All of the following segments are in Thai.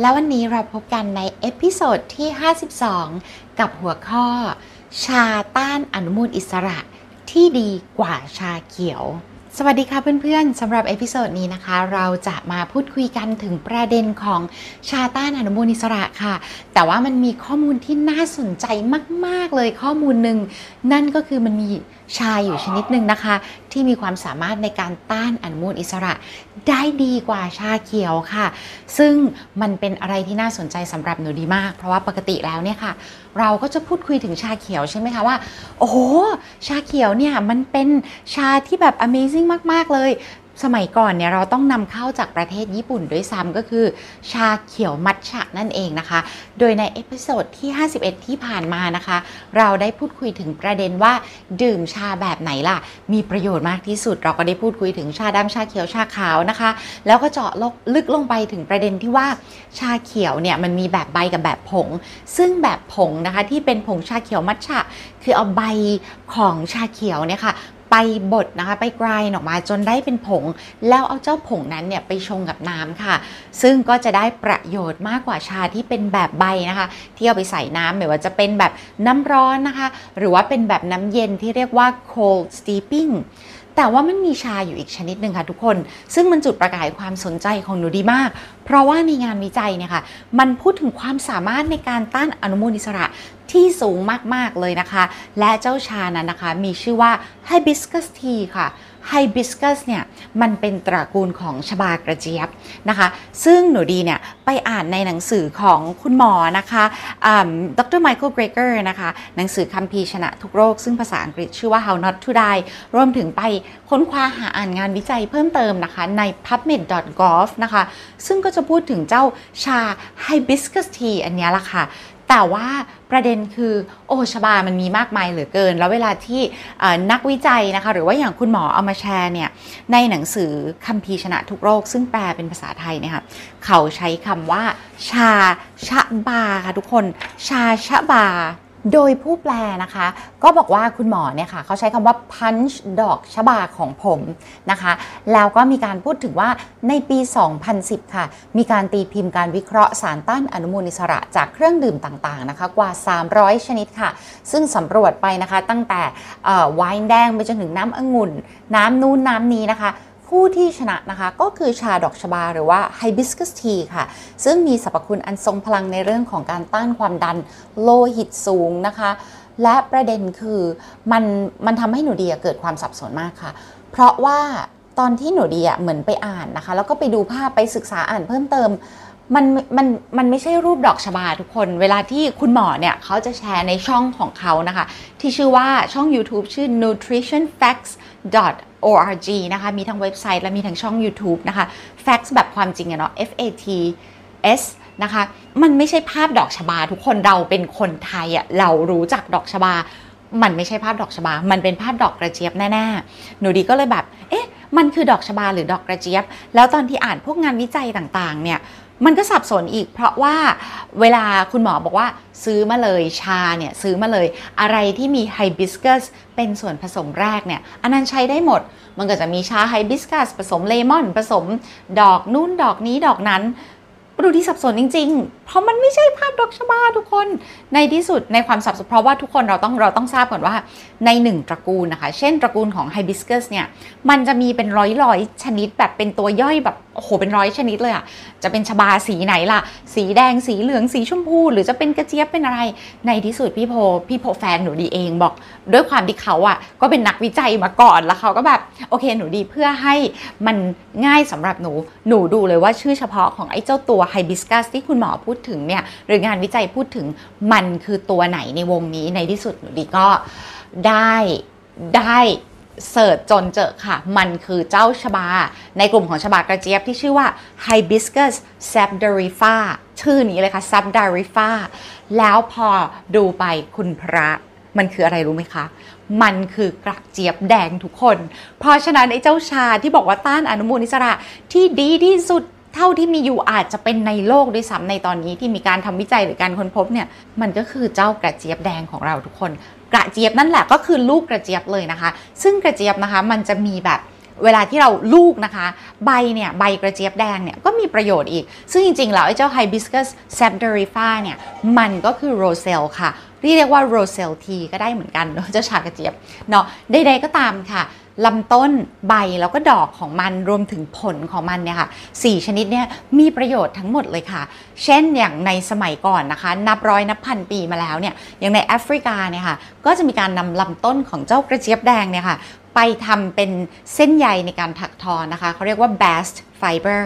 แล้ววันนี้เราพบกันใน episode ที่ 52 กับหัวข้อ ชาต้านอนุมูลอิสระที่ดีกว่าชาเขียว สวัสดีค่ะเพื่อนๆสำหรับ episode นี้นะคะ เราจะมาพูดคุยกันถึงประเด็นของชาต้านอนุมูลอิสระค่ะ แต่ว่ามันมีข้อมูลที่น่าสนใจมาก ๆ เลยข้อมูลหนึ่งนั่นก็คือมันมี ชาอยู่ชนิดหนึ่งนะคะ ที่มีความสามารถในการต้านอนุมูลอิสระได้ดีกว่าชาเขียวค่ะ ซึ่งมันเป็นอะไรที่น่าสนใจสำหรับหนูดีมาก เพราะว่าปกติแล้วเนี่ยค่ะ เราก็จะพูดคุยถึงชาเขียวใช่ไหมคะว่า โอ้โหชาเขียวเนี่ยมันเป็นชาที่แบบ Amazing มาก ๆ เลย สมัยก่อนเนี่ยเราต้องนำเข้าจากประเทศญี่ปุ่นด้วยซ้ำก็คือ ชาเขียวมัทฉะนั่นเองนะคะ โดยใน episode ที่ 51 ที่ผ่านมานะคะ เราได้พูดคุยถึงประเด็นว่า ดื่มชาแบบไหนล่ะ มีประโยชน์มากที่สุด เราก็ได้พูดคุยถึงชาดำชาเขียวชาขาวนะคะ แล้วก็เจาะลึกลงไปถึงประเด็นที่ว่าชาเขียวเนี่ยมันมีแบบใบกับแบบผง ซึ่งแบบผงนะคะที่เป็นผงชาเขียวมัทฉะคือเอาใบของชาเขียวเนี่ยค่ะ ไปบดนะคะ ไปกรายออกมาจนได้เป็นผง แล้วเอาเจ้าผงนั้นเนี่ยไปชงกับน้ำค่ะ ซึ่งก็จะได้ประโยชน์มากกว่าชาที่เป็นแบบใบนะคะ ที่เอาไปใส่น้ำไม่ว่าจะเป็นแบบน้ำร้อนนะคะ หรือว่าเป็นแบบน้ำเย็นที่เรียกว่า cold steeping แต่ว่ามันมีชาอยู่อีกชนิดหนึ่งค่ะทุกคน ซึ่งมันจุดประกายความสนใจของหนูดีมาก เพราะว่าในงานวิจัยเนี่ยค่ะมันพูดถึงความสามารถในการต้านอนุมูลอิสระที่สูงมาก ๆ เลยนะคะ และเจ้าชานั้นนะคะ มีชื่อว่า hibiscus tea ค่ะ hibiscus เนี่ยมันเป็นตระกูลของชบากระเจี๊ยบนะคะ ซึ่งหนูดีเนี่ยไปอ่านในหนังสือของคุณหมอนะคะดรไมเคิลเกรเกอร์นะคะ หนังสือคัมภีร์ชนะทุกโรค ซึ่งภาษาอังกฤษชื่อว่า How Not to Die รวมถึงไปค้นคว้าหาอ่านงานวิจัยเพิ่มเติมนะคะ ใน pubmed.gov นะคะ ซึ่งก็จะพูดถึงเจ้าชา hibiscus tea อันนี้ละค่ะ แต่ว่าประเด็นคือโอ้ชบามันมีมากมายเหลือเกิน แล้วเวลาที่นักวิจัยนะคะ หรือว่าอย่างคุณหมอเอามาแชร์เนี่ยในหนังสือคัมภีร์ชนะทุกโรค ซึ่งแปลเป็นภาษาไทยเนี่ยค่ะเขาใช้คำว่า ชาชะบาค่ะทุกคน ชาชะบา โดยผู้แปลนะคะ ก็บอกว่าคุณหมอเนี่ยค่ะเขาใช้คำว่า punch ดอกชบาของผมนะคะ แล้วก็มีการพูดถึงว่าในปี 2010 ค่ะ มีการตีพิมพ์การวิเคราะห์สารต้านอนุมูลอิสระจากเครื่องดื่มต่างๆนะคะ กว่า 300 ชนิดค่ะ ซึ่งสำรวจไปนะคะตั้งแต่ไวน์แดงไปจนถึงน้ำองุ่น น้ำนู้นน้ำนี้นะคะ ผู้ที่ชนะนะคะก็คือชาดอกชบาหรือว่า hibiscus tea ค่ะ ซึ่งมีสรรพคุณอันทรงพลังในเรื่องของการต้านความดันโลหิตสูงนะคะ และประเด็นคือมันมันทำให้หนูดีเกิดความสับสนมากค่ะ เพราะว่าตอนที่หนูดีเหมือนไปอ่านนะคะ แล้วก็ไปดูภาพไปศึกษาอ่านเพิ่มเติมมันมันมันไม่ใช่รูปดอกชบาทุกคน เวลาที่คุณหมอเนี่ยเขาจะแชร์ในช่องของเขานะคะ ที่ชื่อว่าช่อง YouTube ชื่อ nutritionfacts org นะคะ มีทั้งเว็บไซต์และมีทั้งช่อง YouTube นะคะ facts แบบความจริงอะเนาะ F A T S นะคะ มันไม่ใช่ภาพดอกชบา ทุกคนเราเป็นคนไทยอะเรารู้จักดอกชบา มันไม่ใช่ภาพดอกชบา มันเป็นภาพดอกกระเจี๊ยบแน่ๆ หนูดีก็เลยแบบ เอ๊ะ มันคือดอกชบาหรือดอกกระเจี๊ยบ แล้วตอนที่อ่านพวกงานวิจัยต่างๆ เนี่ย มันก็สับสนอีก เพราะว่าเวลาคุณหมอบอกว่าซื้อมาเลยชาเนี่ยซื้อมาเลยอะไรที่มี hibiscus เป็นส่วนผสมแรกเนี่ยอันนั้นใช้ได้หมด มันก็จะมีชา hibiscus ผสมเลมอน ผสมดอกนู่นดอกนี้ดอกนั้นหนูดีสับสนจริง ๆ เพราะมันไม่ใช่ภาพดอกชบาทุกคน ในที่สุดในความสับสนเพราะว่าทุกคนเราต้องเราต้องทราบก่อนว่าในหนึ่งตระกูลนะคะ เช่นตระกูลของ hibiscus เนี่ย มันจะมีเป็นร้อยร้อยชนิดแบบเป็นตัวย่อยแบบโอ้โหเป็นร้อยชนิดเลยอะจะเป็นชบาสีไหนล่ะ สีแดงสีเหลืองสีชมพู หรือจะเป็นกระเจี๊ยบเป็นอะไร ในที่สุดพี่โพพี่โพแฟนหนูดีเองบอก ด้วยความที่เขาอะก็เป็นนักวิจัยมาก่อนแล้วเขาก็แบบโอเคหนูดีเพื่อให้มันง่ายสำหรับหนูหนูดูเลยว่าชื่อเฉพาะของไอ้เจ้าตัวไฮบิสกัสที่คุณหมอพูดถึงเนี่ยหรืองานวิจัยพูดถึงมันคือตัวไหนในวงนี้ในที่สุดหนูดีก็ได้ได้ เสิร์ชจนเจอค่ะ มันคือเจ้าชบา ในกลุ่มของชบากระเจี๊ยบที่ชื่อว่า Hibiscus sabdarifa ชื่อนี้เลยค่ะ sabdarifa แล้วพอดูไปคุณพระมันคืออะไรรู้ไหมคะ มันคือกระเจี๊ยบแดงทุกคน เพราะฉะนั้นไอ้เจ้าชาที่บอกว่าต้านอนุมูลอิสระที่ดีที่สุดเท่าที่มีอยู่อาจจะเป็นในโลกด้วยซ้ำในตอนนี้ที่มีการทำวิจัยหรือการค้นพบเนี่ย มันก็คือเจ้ากระเจี๊ยบแดงของเราทุกคน กระเจี๊ยบนั่นแหละก็คือลูกกระเจี๊ยบเลยนะคะ ซึ่งกระเจี๊ยบนะคะมันจะมีแบบเวลาที่เราลูกนะคะ ใบเนี่ยใบกระเจี๊ยบแดงเนี่ยก็มีประโยชน์อีก ซึ่งจริงๆแล้วไอ้เจ้า hibiscus sabdarifa เนี่ยมันก็คือโรเซลค่ะ เรียกว่าโรเซลทีก็ได้เหมือนกันเนาะเจ้าชากระเจี๊ยบเนาะใดๆก็ตามค่ะลำต้นใบแล้วก็ดอกของมันรวมถึงผลของมันเนี่ยค่ะสี่ชนิดเนี่ยมีประโยชน์ทั้งหมดเลยค่ะ เช่นอย่างในสมัยก่อนนะคะ นับร้อยนับพันปีมาแล้วเนี่ยอย่างในแอฟริกาเนี่ยค่ะก็จะมีการนำลำต้นของเจ้ากระเจี๊ยบแดงเนี่ยค่ะ ไปทำเป็นเส้นใยในการถักทอนะคะเขาเรียกว่า bast fiber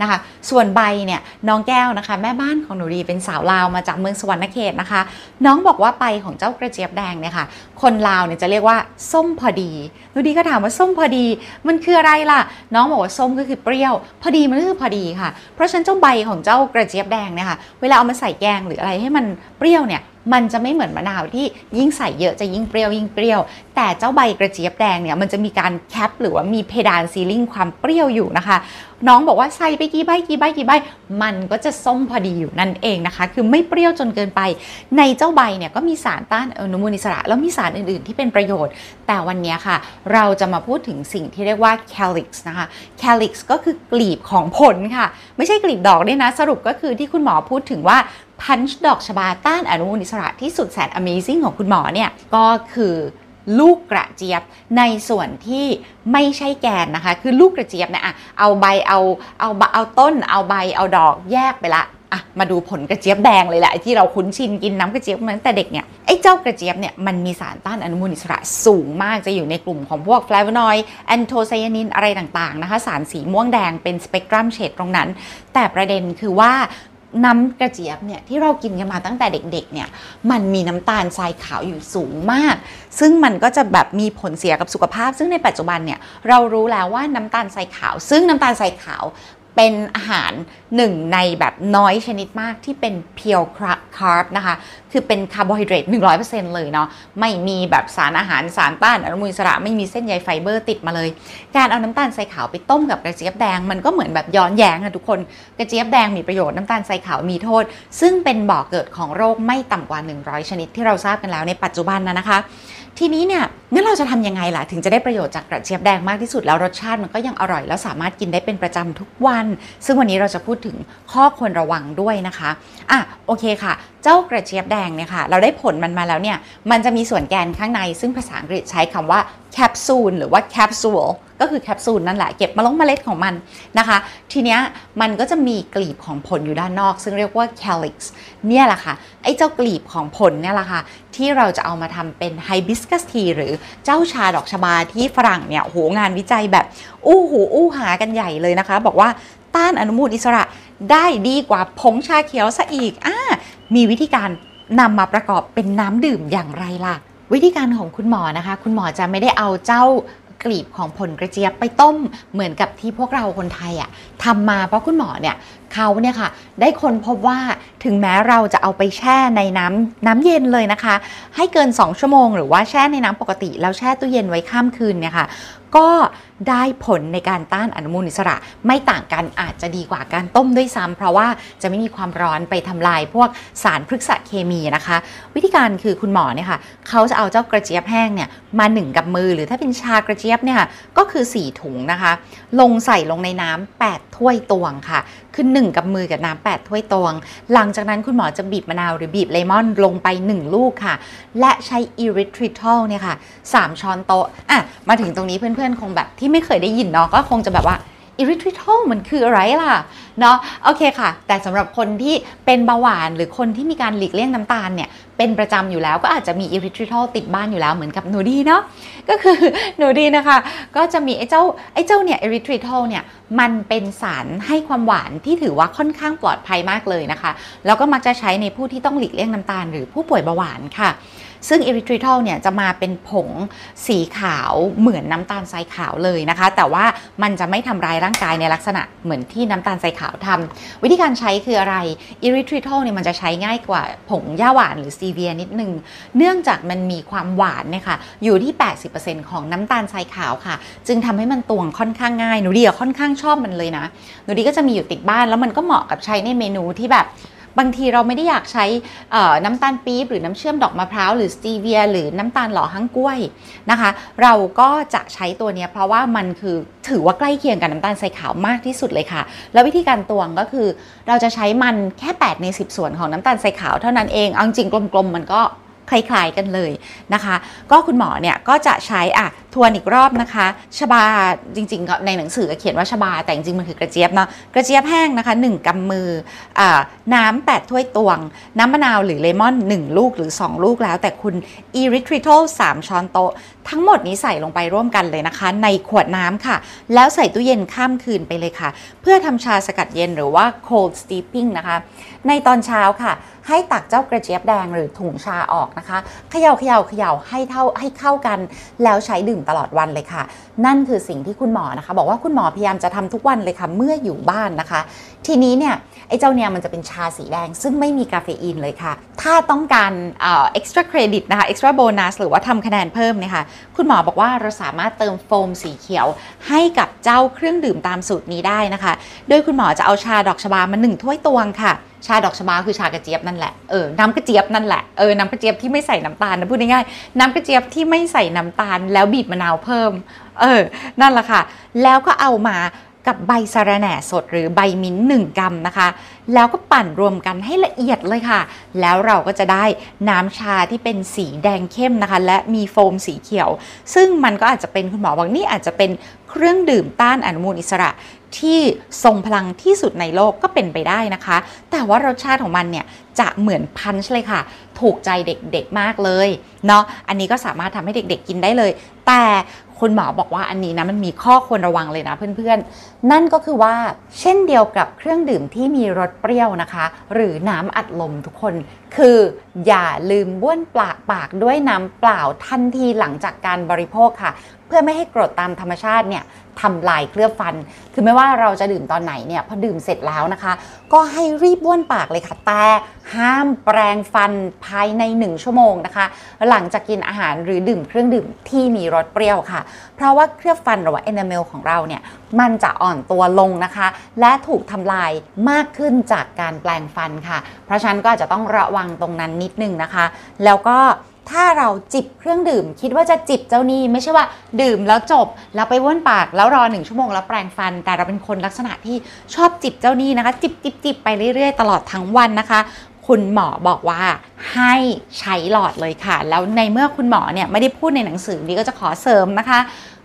นะคะส่วนใบเนี่ยน้องแก้วนะคะ แม่บ้านของหนูดีเป็นสาวลาวมาจากเมืองสวรรณเขตนะคะ น้องบอกว่าใบของเจ้ากระเจี๊ยบแดงเนี่ยค่ะ คนลาวเนี่ยจะเรียกว่าส้มพอดีหนูดีก็ถามว่าส้มพอดี มันคืออะไรล่ะ น้องบอกว่าส้มก็คือเปรี้ยว พอดีมันก็คือพอดีค่ะ เพราะฉะนั้นเจ้าใบของเจ้ากระเจี๊ยบแดงเนี่ยค่ะเวลาเอามาใส่แกงหรืออะไรให้มันเปรี้ยวเนี่ย มันจะไม่เหมือนมะนาวที่ยิ่งใส่เยอะจะยิ่งเปรี้ยวยิ่งเปรี้ยว แต่เจ้าใบกระเจี๊ยบแดงเนี่ยมันจะมีการแคปหรือว่ามีเพดานซีลิ่งความเปรี้ยวอยู่นะคะ น้องบอกว่าใส่ไปกี่ใบกี่ใบกี่ใบ มันก็จะส้มพอดีอยู่นั่นเองนะคะ คือไม่เปรี้ยวจนเกินไป ในเจ้าใบเนี่ยก็มีสารต้านอนุมูลอิสระแล้วมีสารอื่นๆ ที่เป็นประโยชน์ แต่วันนี้ค่ะ เราจะมาพูดถึงสิ่งที่เรียกว่า calyx นะคะ calyx ก็คือกลีบของผลค่ะ ไม่ใช่กลีบดอกด้วยนะ สรุปก็คือที่คุณหมอพูดถึงว่า พันช์ดอกชบาต้านอนุมูลอิสระที่สุดแสน Amazing ของคุณหมอเนี่ยก็คือลูกกระเจี๊ยบในส่วนที่ไม่ใช่แกนนะคะ คือลูกกระเจี๊ยบเนี่ยอะเอาใบเอาเอาเอาต้น เอาใบเอาดอกแยกไปละอะมาดูผลกระเจี๊ยบแดงเลยแหละที่เราคุ้นชินกินน้ำกระเจี๊ยบมาตั้งแต่เด็กเนี่ยไอ้เจ้ากระเจี๊ยบเนี่ยมันมีสารต้านอนุมูลอิสระสูงมากจะอยู่ในกลุ่มของพวกฟลาโวนอยด์แอนโทไซยานินอะไรต่างๆนะคะ สารสีม่วงแดงเป็นสเปกตรัมเฉดตรงนั้น แต่ประเด็นคือว่า น้ำกระเจี๊ยบเนี่ยที่เรากินกันมาตั้งแต่เด็กๆเนี่ยมันมีน้ำตาลทรายขาวอยู่สูงมาก ซึ่งมันก็จะแบบมีผลเสียกับสุขภาพ ซึ่งในปัจจุบันเนี่ยเรารู้แล้วว่าน้ำตาลทรายขาว ซึ่งน้ำตาลทรายขาวเป็นอาหารหนึ่งในแบบน้อยชนิดมากที่เป็น pure carb นะคะคือเป็นคาร์โบไฮเดรต100%เลยเนาะไม่มีแบบสารอาหารสารต้านอนุมูลอิสระไม่มีเส้นใยไฟเบอร์ติดมาเลย การเอาน้ำตาลทรายขาวไปต้มกับกระเจี๊ยบแดงมันก็เหมือนแบบย้อนแย้งอะทุกคนกระเจี๊ยบแดงมีประโยชน์น้ำตาลทรายขาวมีโทษ ซึ่งเป็นบ่อกเกิดของโรคไม่ต่ำกว่า 100 ชนิดที่เราทราบกันแล้วในปัจจุบันนะนะคะทีนี้เนี่ยงั้นเราจะทำยังไงล่ะ ถึงจะได้ประโยชน์จากกระเจี๊ยบแดงมากที่สุดแล้วรสชาติมันก็ยังอร่อย แล้วสามารถกินได้เป็นประจำทุกวัน ซึ่งวันนี้เราจะพูดถึงข้อควรระวังด้วยนะคะอะโอเคค่ะ เจ้ากระเจี๊ยบแดงเนี่ยค่ะ เราได้ผลมันมาแล้วเนี่ย มันจะมีส่วนแกนข้างใน ซึ่งภาษาอังกฤษใช้คำว่าแคปซูลหรือว่าแคปซูลก็คือแคปซูลนั่นแหละ เก็บมาลงเมล็ดของมันนะคะ ทีเนี้ยมันก็จะมีกลีบของผลอยู่ด้านนอก ซึ่งเรียกว่า calyx เนี่ยแหละค่ะ ไอ้เจ้ากลีบของผลเนี่ยแหละค่ะ ที่เราจะเอามาทำเป็น hibiscus tea หรือเจ้าชาดอกชบาที่ฝรั่งเนี่ยโหงานวิจัยแบบ อู้หูอู้หากันใหญ่เลยนะคะ บอกว่าต้านอนุมูลอิสระได้ดีกว่าผงชาเขียวซะอีกอ่า มีวิธีการนำมาประกอบเป็นน้ำดื่มอย่างไรล่ะ วิธีการของคุณหมอนะคะ คุณหมอจะไม่ได้เอาเจ้ากลีบของผลกระเจี๊ยบไปต้มเหมือนกับที่พวกเราคนไทยอะทำมาเพราะคุณหมอเนี่ยเขาเนี่ยค่ะได้ค้นพบว่าถึงแม้เราจะเอาไปแช่ในน้ำน้ำเย็นเลยนะคะ ให้เกิน 2 ชั่วโมง หรือว่าแช่ในน้ำปกติ แล้วแช่ตู้เย็นไว้ข้ามคืนเนี่ยค่ะก็ได้ผลในการต้านอนุมูลอิสระ ไม่ต่างกันอาจจะดีกว่าการต้มด้วยซ้ำเพราะว่าจะไม่มีความร้อนไปทำลายพวกสารพฤกษเคมีนะคะ วิธีการคือคุณหมอเนี่ยค่ะเขาจะเอาเจ้ากระเจี๊ยบแห้งเนี่ยมาหนึ่งกับมือ หรือถ้าเป็นชากระเจี๊ยบเนี่ยก็คือ 4 ถุงนะคะ ลงใส่ลงในน้ำ8ถ้วยตวงค่ะคือ1 กับมือกับน้ำ8ถ้วยตวง หลังจากนั้นคุณหมอจะบีบมะนาวหรือบีบเลมอนลงไป 1 ลูกค่ะ และใช้อิริทริทอลเนี่ยค่ะ 3 ช้อนโต๊ะอะมาถึงตรงนี้เพื่อนๆ คงแบบที่ไม่เคยได้ยินเนาะก็คงจะแบบว่า erythritol มันคืออะไรล่ะเนาะโอเคค่ะ แต่สำหรับคนที่เป็นเบาหวานหรือคนที่มีการหลีกเลี่ยงน้ำตาลเนี่ยเป็นประจำอยู่แล้วก็อาจจะมี erythritol ติดบ้านอยู่แล้วเหมือนกับหนูดีเนาะก็คือหนูดีนะคะ ก็จะมีไอ้เจ้าไอ้เจ้าเนี่ย erythritol เนี่ยมันเป็นสารให้ความหวานที่ถือว่าค่อนข้างปลอดภัยมากเลยนะคะ แล้วก็มักจะใช้ในผู้ที่ต้องหลีกเลี่ยงน้ำตาล หรือผู้ป่วยเบาหวานค่ะ ซึ่ง erythritol เนี่ยจะมาเป็นผงสีขาวเหมือนน้ำตาลทรายขาวเลยนะคะ แต่ว่ามันจะไม่ทำร้ายร่างกายในลักษณะเหมือนที่น้ำตาลทรายขาวทำวิธีการใช้คืออะไรอิริทริทอลเนี่ยมันจะใช้ง่ายกว่าผงย่าหวานหรือซีเวียนิดนึง เนื่องจากมันมีความหวานเนี่ยค่ะอยู่ที่ 80%ของน้ำตาลทรายขาวค่ะ จึงทำให้มันตวงค่อนข้างง่ายหนูดีค่อนข้างชอบมันเลยนะหนูดีก็จะมีอยู่ติดบ้านแล้วมันก็เหมาะกับใช้ในเมนูที่แบบ บางทีเราไม่ได้อยากใช้น้ำตาลปี๊บหรือน้ำเชื่อมดอกมะพร้าวหรือสตีเวีย หรือน้ำตาลหล่อหั่งกล้วยนะคะ เราก็จะใช้ตัวนี้เพราะว่ามันคือถือว่าใกล้เคียงกับน้ำตาลทรายขาวมากที่สุดเลยค่ะ แล้ววิธีการตวงก็คือ เราจะใช้มันแค่ 8 ใน 10 ส่วนของน้ำตาลทรายขาวเท่านั้นเองเอาจริงกลมๆมันก็ คล้ายๆกันเลยนะคะ ก็คุณหมอเนี่ยก็จะใช้อะทวนอีกรอบนะคะชบาจริงๆ ในหนังสือเขียนว่าชบา แต่จริงๆมันคือกระเจี๊ยบเนาะกระเจี๊ยบแห้งนะคะ 1กำมืออน้ำ 8 ถ้วยตวง น้ำมะนาวหรือเลมอน 1 ลูกหรือ 2 ลูกแล้ว แต่คุณอีริทริทอล3ช้อนโต๊ะ ทั้งหมดนี้ใส่ลงไปร่วมกันเลยนะคะ ในขวดน้ำค่ะ แล้วใส่ตู้เย็นข้ามคืนไปเลยค่ะ เพื่อทำชาสกัดเย็นหรือว่า cold steeping นะคะ ในตอนเช้าค่ะ ให้ตักเจ้ากระเจี๊ยบแดงหรือถุงชาออกนะคะเขย่าเขย่าเขย่าให้เท่าให้เข้ากันแล้วใช้ดื่มตลอดวันเลยค่ะ นั่นคือสิ่งที่คุณหมอนะคะ บอกว่าคุณหมอพยายามจะทำทุกวันเลยค่ะเมื่ออยู่บ้านนะคะ ทีนี้เนี่ยไอ้เจ้าเนี่ยมันจะเป็นชาสีแดง ซึ่งไม่มีกาเฟอีนเลยค่ะ ถ้าต้องการเอ็กซ์ตร้าเครดิตนะคะเอ็กซ์ตร้าโบนัสหรือว่าทำคะแนนเพิ่มเนี่ยค่ะคุณหมอบอกว่าเราสามารถเติมโฟมสีเขียว ให้กับเจ้าเครื่องดื่มตามสูตรนี้ได้นะคะ โดยคุณหมอจะเอาชาดอกชบามาหนึ่งถ้วยตวงค่ะชาดอกชบาคือชากระเจี๊ยบนั่นแหละ เออ น้ำกระเจี๊ยบนั่นแหละ เออ น้ำกระเจี๊ยบที่ไม่ใส่น้ำตาลนะพูดง่ายๆ น้ำกระเจี๊ยบที่ไม่ใส่น้ำตาล แล้วบีบมะนาวเพิ่ม เออ นั่นแหละค่ะ แล้วก็เอามากับใบสะระแหน่สดหรือใบมิ้นท์หนึ่งกรัมนะคะ แล้วก็ปั่นรวมกันให้ละเอียดเลยค่ะ แล้วเราก็จะได้น้ำชาที่เป็นสีแดงเข้มนะคะ และมีโฟมสีเขียว ซึ่งมันก็อาจจะเป็นคุณหมอบอกนี่อาจจะเป็นเครื่องดื่มต้านอนุมูลอิสระ ที่ทรงพลังที่สุดในโลกก็เป็นไปได้นะคะ แต่ว่ารสชาติของมันเนี่ยจะเหมือนพันช์เลยค่ะ ถูกใจเด็กๆมากเลยเนาะ อันนี้ก็สามารถทำให้เด็กๆกินได้เลย แต่ คุณหมอบอกว่าอันนี้นะมันมีข้อควรระวังเลยนะเพื่อนๆ นั่นก็คือว่าเช่นเดียวกับเครื่องดื่มที่มีรสเปรี้ยวนะคะ หรือน้ำอัดลมทุกคน คืออย่าลืมบ้วนปากปากด้วยน้ำเปล่าทันทีหลังจากการบริโภคค่ะ เพื่อไม่ให้กรดตามธรรมชาติเนี่ยทำลายเคลือบฟัน คือไม่ว่าเราจะดื่มตอนไหนเนี่ยพอดื่มเสร็จแล้วนะคะ ก็ให้รีบบ้วนปากเลยค่ะแต่ห้ามแปรงฟันภายใน 1 ชั่วโมงนะคะ หลังจากกินอาหารหรือดื่มเครื่องดื่มที่มีรสเปรี้ยวค่ะเพราะว่าเคลือบฟันหรือว่า enamel ของเราเนี่ยมันจะอ่อนตัวลงนะคะ และถูกทำลายมากขึ้นจากการแปลงฟันค่ะ เพราะฉะนั้นก็อาจจะต้องระวังตรงนั้นนิดนึงนะคะ แล้วก็ถ้าเราจิบเครื่องดื่ม คิดว่าจะจิบเจ้านี่ไม่ใช่ว่า ดื่มแล้วจบ แล้วไปว้วนปากแล้วรอหนึ่งชั่วโมงแล้วแปรงฟัน แต่เราเป็นคนลักษณะที่ชอบจิบเจ้านี่นะคะ จิบจิบจิบไปเรื่อยๆ ตลอดทั้งวันนะคะ คุณหมอบอกว่าให้ใช้หลอดเลยค่ะ แล้วในเมื่อคุณหมอเนี่ยไม่ได้พูดในหนังสือนี้ก็จะขอเสริมนะคะ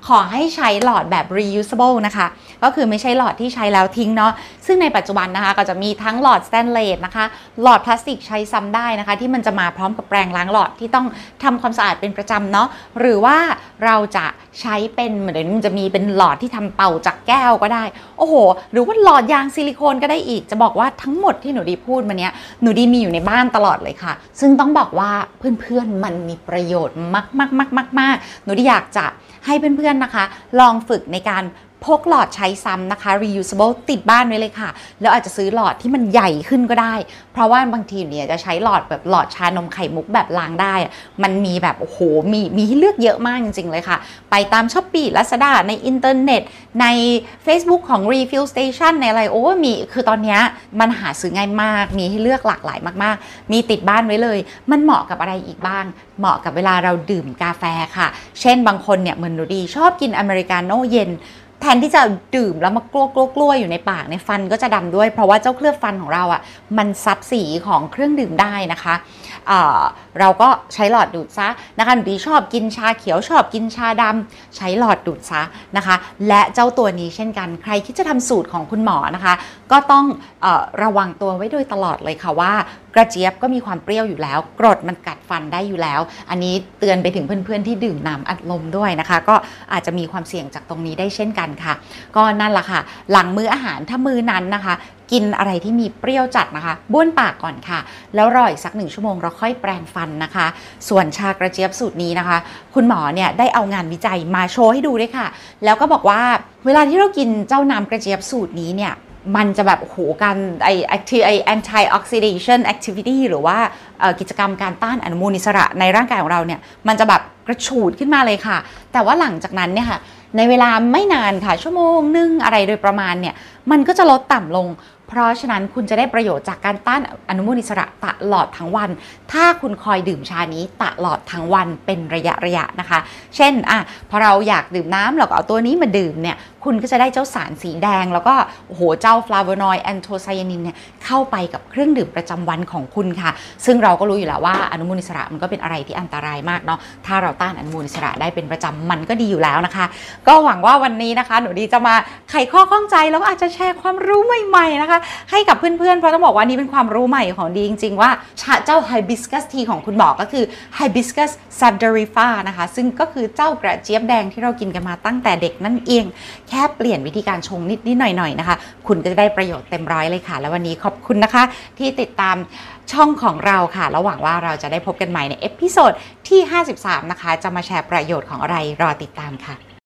ขอให้ใช้หลอดแบบ reusable นะคะ ก็คือไม่ใช่หลอดที่ใช้แล้วทิ้งเนาะ ซึ่งในปัจจุบันนะคะ ก็จะมีทั้งหลอดสแตนเลสนะคะ หลอดพลาสติกใช้ซ้ำได้นะคะ ที่มันจะมาพร้อมกับแปรงล้างหลอดที่ต้องทำความสะอาดเป็นประจำเนาะ หรือว่าเราจะใช้เป็นเหมือนมันจะมีเป็นหลอดที่ทำเป่าจากแก้วก็ได้ โอ้โห หรือว่าหลอดยางซิลิโคนก็ได้อีก จะบอกว่าทั้งหมดที่หนูดีพูดมาเนี้ย หนูดีมีอยู่ในบ้านตลอดเลยค่ะ ซึ่งต้องบอกว่าเพื่อนๆมันมีประโยชน์มากๆๆๆหนูดีอยากจะ ให้เพื่อนๆนะคะ ลองฝึกในการ พกหลอดใช้ซ้ำนะคะ reusable ติดบ้านไว้เลยค่ะ แล้วอาจจะซื้อหลอดที่มันใหญ่ขึ้นก็ได้ เพราะว่าบางทีเนี่ยจะใช้หลอดแบบหลอดชานมไข่มุกแบบล้างได้ มันมีแบบโอ้โหมีมีให้เลือกเยอะมากจริง ๆ เลยค่ะ ไปตาม Shopee Lazada ในอินเทอร์เน็ต ใน Facebook ของ Refill Station ในอะไรโอ้มีคือตอนนี้มันหาซื้อง่ายมาก มีให้เลือกหลากหลายมาก ๆ มีติดบ้านไว้เลย มันเหมาะกับอะไรอีกบ้าง เหมาะกับเวลาเราดื่มกาแฟค่ะ เช่นบางคนเนี่ยเหมือนหนูดีชอบกินอเมริกาโน่เย็น แทนที่จะดื่มแล้วมากลั้วกลั้วกลั้วอยู่ในปากในฟันก็จะดำด้วย เพราะว่าเจ้าเคลือบฟันของเราอะ่ะมันซับสีของเครื่องดื่มได้นะคะเเราก็ใช้หลอดดูดซะนะคะดีชอบกินชาเขียวชอบกินชาดำใช้หลอดดูดซะนะคะ และเจ้าตัวนี้เช่นกันใครคิดจะทำสูตรของคุณหมอนะคะ ก็ต้องออระวังตัวไว้โดยตลอดเลยค่ะว่ากระเจี๊ยบก็มีความเปรี้ยวอยู่แล้ว กรดมันกัดฟันได้อยู่แล้ว อันนี้เตือนไปถึงเพื่อนๆที่ดื่มน้ำอัดลมด้วยนะคะ ก็อาจจะมีความเสี่ยงจากตรงนี้ได้เช่นกันค่ะ ก็นั่นแหละค่ะ หลังมื้ออาหารถ้ามื้อนั้นนะคะ กินอะไรที่มีเปรี้ยวจัดนะคะบ้วนปากก่อนค่ะ แล้วรออีกสักหนึ่งชั่วโมงเราค่อยแปรงฟันนะคะ ส่วนชากระเจี๊ยบสูตรนี้นะคะ คุณหมอเนี่ยได้เอางานวิจัยมาโชว์ให้ดูด้วยค่ะ แล้วก็บอกว่าเวลาที่เรากินเจ้าน้ำกระเจี๊ยบสูตรนี้เนี่ย มันจะแบบโหการไอแอคทีไอ anti oxidation activity หรือว่ากิจกรรมการต้านอนุมูลอิสระในร่างกายของเราเนี่ย มันจะแบบกระฉูดขึ้นมาเลยค่ะ แต่ว่าหลังจากนั้นเนี่ยค่ะ ในเวลาไม่นานค่ะ ชั่วโมงหนึงอะไรโดยประมาณเนี่ย มันก็จะลดต่ำลง เพราะฉะนั้นคุณจะได้ประโยชน์จากการต้านอนุมูลอิสระตลอดทั้งวัน ถ้าคุณคอยดื่มชานี้ตลอดทั้งวันเป็นระยะระยะนะคะ เช่นอะพอเราอยากดื่มน้ำเราก็เอาตัวนี้มาดื่มเนี่ยคุณก็จะได้เจ้าสารสีแดง แล้วก็โอ้โหเจ้า flavonoid anthocyanin เนี่ยเข้าไปกับเครื่องดื่มประจำวันของคุณค่ะ ซึ่งเราก็รู้อยู่แล้วว่าอนุมูลอิสระมันก็เป็นอะไรที่อันตรายมากเนาะถ้าเราต้านอนุมูลอิสระได้เป็นประจำมันก็ดีอยู่แล้วนะคะ ก็หวังว่าวันนี้นะคะ หนูดีจะมาไขข้อข้องใจแล้วก็อาจจะแชร์ความรู้ใหม่ๆนะคะให้กับเพื่อนๆ เพราะต้องบอกว่านี่เป็นความรู้ใหม่ของดีจริง ๆ ว่าชาเจ้า hibiscus tea ของคุณหมอก็คือ hibiscus sabdariffa นะคะ ซึ่งก็คือเจ้ากระเจี๊ยบแดงที่เรากินกันมาตั้งแต่เด็กนั่นเอง แค่เปลี่ยนวิธีการชงนิดๆหน่อยๆนะคะ คุณก็จะได้ประโยชน์เต็มร้อยเลยค่ะ แล้ววันนี้ขอบคุณนะคะ ที่ติดตามช่องของเราค่ะแล้วหวังว่าเราจะได้พบกันใหม่ใน episode ที่ 53 นะคะ จะมาแชร์ประโยชน์ของอะไรรอติดตามค่ะ